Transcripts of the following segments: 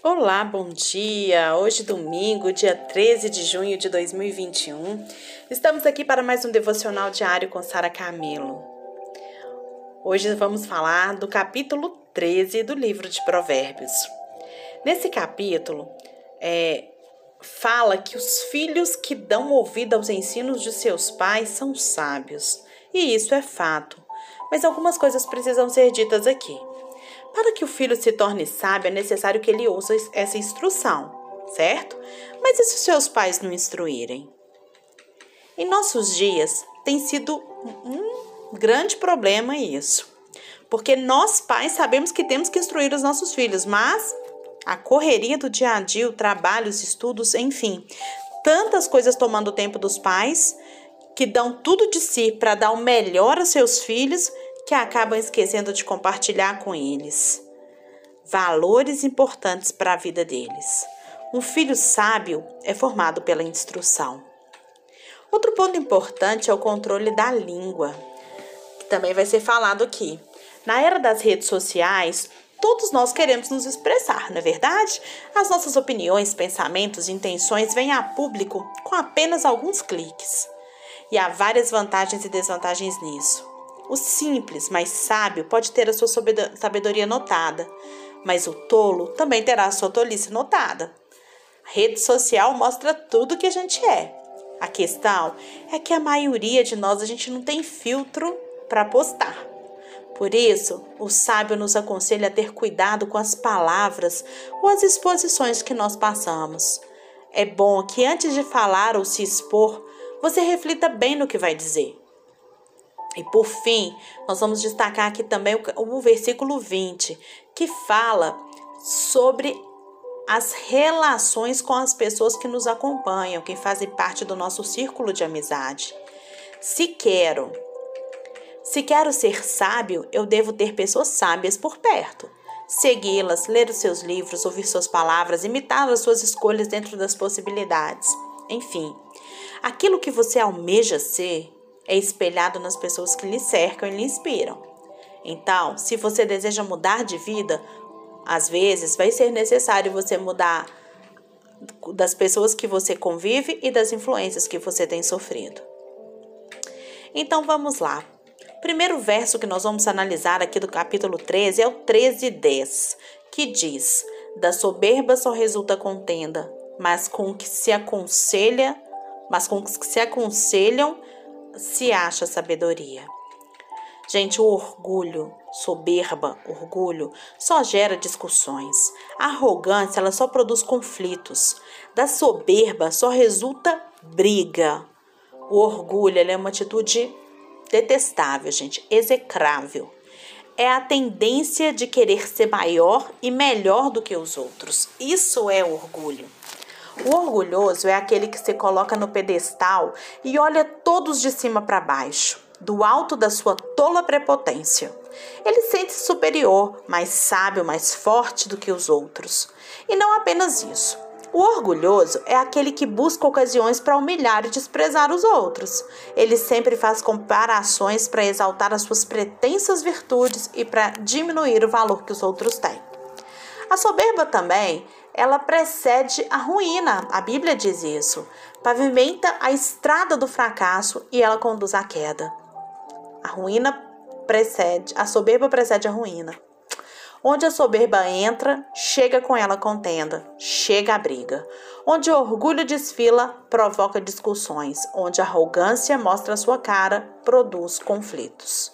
Olá, bom dia! Hoje, domingo, dia 13 de junho de 2021, estamos aqui para mais um devocional diário com Sara Camilo. Hoje vamos falar do capítulo 13 do livro de Provérbios. Nesse capítulo, é, fala que os filhos que dão ouvido aos ensinos de seus pais são sábios, e isso é fato, mas algumas coisas precisam ser ditas aqui. Para que o filho se torne sábio, é necessário que ele ouça essa instrução, certo? Mas e se seus pais não instruírem? Em nossos dias, tem sido um grande problema isso. Porque nós, pais, sabemos que temos que instruir os nossos filhos, mas a correria do dia a dia, o trabalho, os estudos, enfim, tantas coisas tomando o tempo dos pais que dão tudo de si para dar o melhor aos seus filhos que acabam esquecendo de compartilhar com eles valores importantes para a vida deles. Um filho sábio é formado pela instrução. Outro ponto importante é o controle da língua, que também vai ser falado aqui. Na era das redes sociais, todos nós queremos nos expressar, não é verdade? As nossas opiniões, pensamentos e intenções vêm a público com apenas alguns cliques. E há várias vantagens e desvantagens nisso. O simples, mas sábio, pode ter a sua sabedoria notada, mas o tolo também terá a sua tolice notada. A rede social mostra tudo que a gente é. A questão é que a maioria de nós a gente não tem filtro para postar. Por isso, o sábio nos aconselha a ter cuidado com as palavras ou as exposições que nós passamos. É bom que antes de falar ou se expor, você reflita bem no que vai dizer. E por fim, nós vamos destacar aqui também o, o versículo 20, que fala sobre as relações com as pessoas que nos acompanham, que fazem parte do nosso círculo de amizade. Se quero, se quero ser sábio, eu devo ter pessoas sábias por perto. Segui-las, ler os seus livros, ouvir suas palavras, imitar as suas escolhas dentro das possibilidades. Enfim, aquilo que você almeja ser é espelhado nas pessoas que lhe cercam e lhe inspiram. Então, se você deseja mudar de vida, às vezes vai ser necessário você mudar das pessoas que você convive e das influências que você tem sofrido. Então vamos lá. Primeiro verso que nós vamos analisar aqui do capítulo 13 é o 13 10, que diz: Da soberba só resulta contenda, mas com que se aconselha, mas com que se aconselham se acha sabedoria. Gente, o orgulho, soberba, orgulho, só gera discussões. A arrogância, ela só produz conflitos. Da soberba só resulta briga. O orgulho, é uma atitude detestável, gente, execrável. É a tendência de querer ser maior e melhor do que os outros. Isso é orgulho. O orgulhoso é aquele que se coloca no pedestal e olha todos de cima para baixo, do alto da sua tola prepotência. Ele sente-se superior, mais sábio, mais forte do que os outros. E não apenas isso. O orgulhoso é aquele que busca ocasiões para humilhar e desprezar os outros. Ele sempre faz comparações para exaltar as suas pretensas virtudes e para diminuir o valor que os outros têm. A soberba também ela precede a ruína. A Bíblia diz isso. Pavimenta a estrada do fracasso e ela conduz à queda. A ruína precede, a soberba precede a ruína. Onde a soberba entra, chega com ela contenda, chega a briga. Onde o orgulho desfila, provoca discussões. Onde a arrogância mostra sua cara, produz conflitos.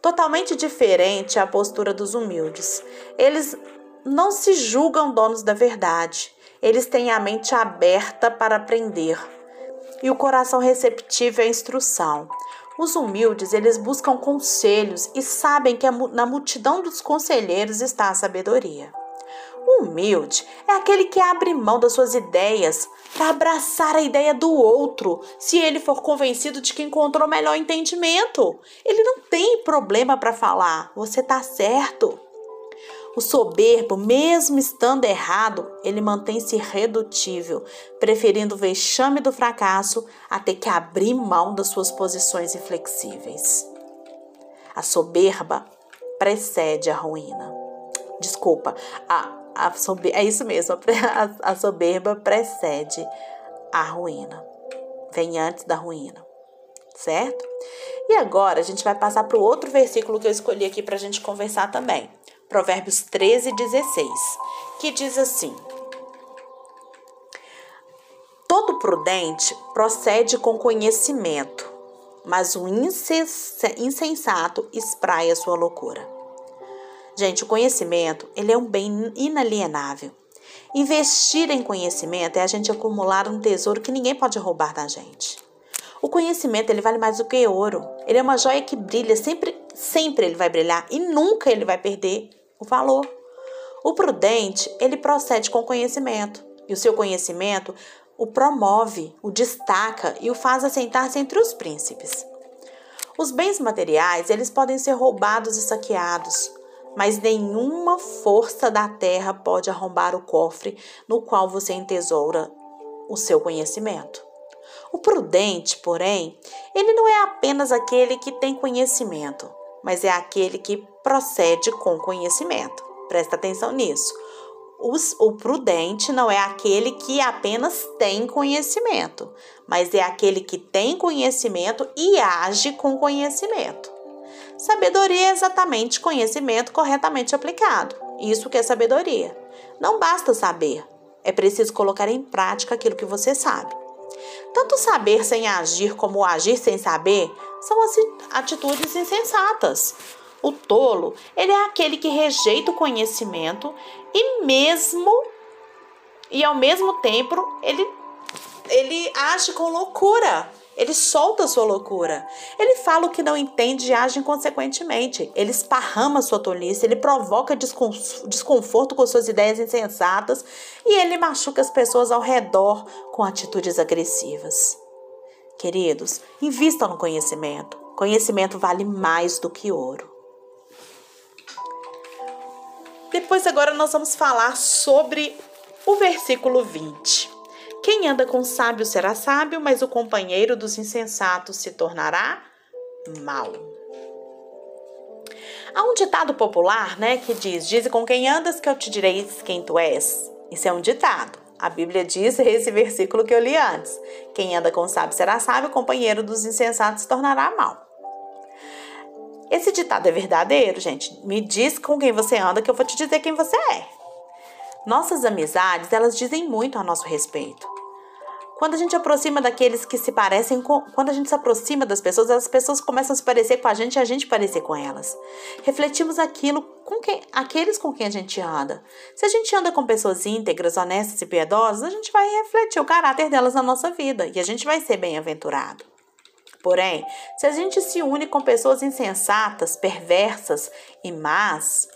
Totalmente diferente a postura dos humildes. Eles não se julgam donos da verdade. Eles têm a mente aberta para aprender e o coração receptivo à instrução. Os humildes, eles buscam conselhos e sabem que na multidão dos conselheiros está a sabedoria. O humilde é aquele que abre mão das suas ideias para abraçar a ideia do outro, se ele for convencido de que encontrou melhor entendimento. Ele não tem problema para falar, você está certo. O soberbo, mesmo estando errado, ele mantém-se irredutível, preferindo o vexame do fracasso a ter que abrir mão das suas posições inflexíveis. A soberba precede a ruína. desculpa, a, a é isso mesmo, a, a soberba precede a ruína. Vem antes da ruína, certo? E agora a gente vai passar para o outro versículo que eu escolhi aqui para a gente conversar também. Provérbios 13, 16, que diz assim: Todo prudente procede com conhecimento, mas o insensato espraia sua loucura. Gente, o conhecimento, ele é um bem inalienável. Investir em conhecimento é a gente acumular um tesouro que ninguém pode roubar da gente. O conhecimento, ele vale mais do que ouro. Ele é uma joia que brilha, sempre, sempre ele vai brilhar e nunca ele vai perder o valor. O prudente, ele procede com conhecimento. E o seu conhecimento o promove, o destaca e o faz assentar-se entre os príncipes. Os bens materiais, eles podem ser roubados e saqueados, mas nenhuma força da terra pode arrombar o cofre no qual você entesoura o seu conhecimento. O prudente, porém, ele não é apenas aquele que tem conhecimento, mas é aquele que procede com conhecimento. Presta atenção nisso. Os, o prudente não é aquele que apenas tem conhecimento, mas é aquele que tem conhecimento e age com conhecimento. Sabedoria é exatamente conhecimento corretamente aplicado. Isso que é sabedoria. Não basta saber, é preciso colocar em prática aquilo que você sabe. Tanto saber sem agir como agir sem saber são atitudes insensatas. O tolo, ele é aquele que rejeita o conhecimento e mesmo e ao mesmo tempo ele ele age com loucura. Ele solta sua loucura. Ele fala o que não entende e age inconsequentemente. Ele esparrama sua tolice, ele provoca desconforto com suas ideias insensatas e ele machuca as pessoas ao redor com atitudes agressivas. Queridos, invistam no conhecimento. Conhecimento vale mais do que ouro. Depois, agora, nós vamos falar sobre o versículo 20. Quem anda com sábio será sábio, mas o companheiro dos insensatos se tornará mal. Há um ditado popular, né, que diz: Dize com quem andas que eu te direi quem tu és. Isso é um ditado. A Bíblia diz esse versículo que eu li antes: Quem anda com sábio será sábio, o companheiro dos insensatos se tornará mal. Esse ditado é verdadeiro, gente? Me diz com quem você anda que eu vou te dizer quem você é. Nossas amizades, elas dizem muito a nosso respeito. Quando a gente aproxima daqueles que se parecem com. Quando a gente se aproxima das pessoas, as pessoas começam a se parecer com a gente e a gente parecer com elas. Refletimos aquilo com quem, aqueles com quem a gente anda. Se a gente anda com pessoas íntegras, honestas e piedosas, a gente vai refletir o caráter delas na nossa vida e a gente vai ser bem-aventurado. Porém, se a gente se une com pessoas insensatas, perversas e más,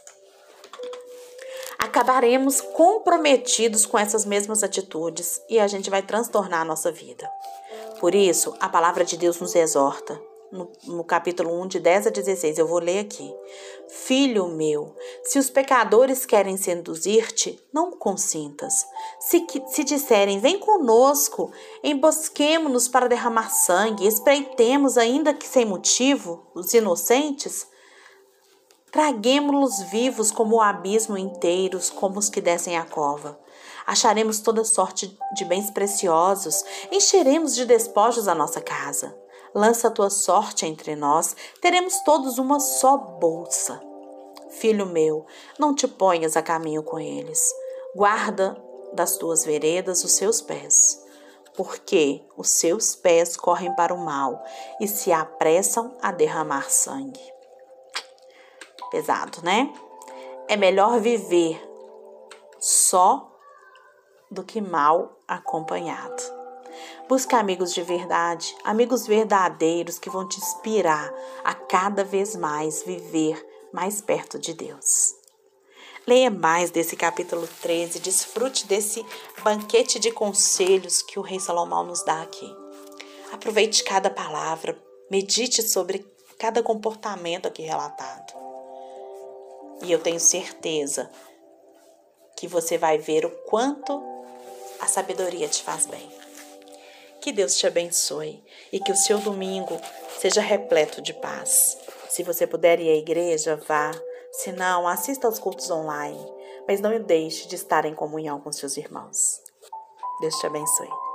acabaremos comprometidos com essas mesmas atitudes e a gente vai transtornar a nossa vida. Por isso, a palavra de Deus nos exorta no, no, capítulo 1, de 10 a 16. Eu vou ler aqui. Filho meu, se os pecadores querem seduzir-te, não consintas. Se, se disserem, vem conosco, embosquemo-nos para derramar sangue, espreitemos, ainda que sem motivo, os inocentes, traguemos-los vivos como o abismo inteiros, como os que descem a cova. Acharemos toda sorte de bens preciosos, encheremos de despojos a nossa casa lança a tua sorte entre nós, teremos todos uma só bolsa. Filho meu, não te ponhas a caminho com eles. Guarda das tuas veredas os seus pés, porque os seus pés correm para o mal e se apressam a derramar sangue. Pesado, né? É melhor viver só do que mal acompanhado. Busca amigos de verdade, amigos verdadeiros que vão te inspirar a cada vez mais viver mais perto de Deus. Leia mais desse capítulo 13, desfrute desse banquete de conselhos que o rei Salomão nos dá aqui. Aproveite cada palavra, medite sobre cada comportamento aqui relatado. E eu tenho certeza que você vai ver o quanto a sabedoria te faz bem. Que Deus te abençoe e que o seu domingo seja repleto de paz. Se você puder ir à igreja, vá. Se não, assista aos cultos online. mas não deixe de estar em comunhão com seus irmãos. Deus te abençoe.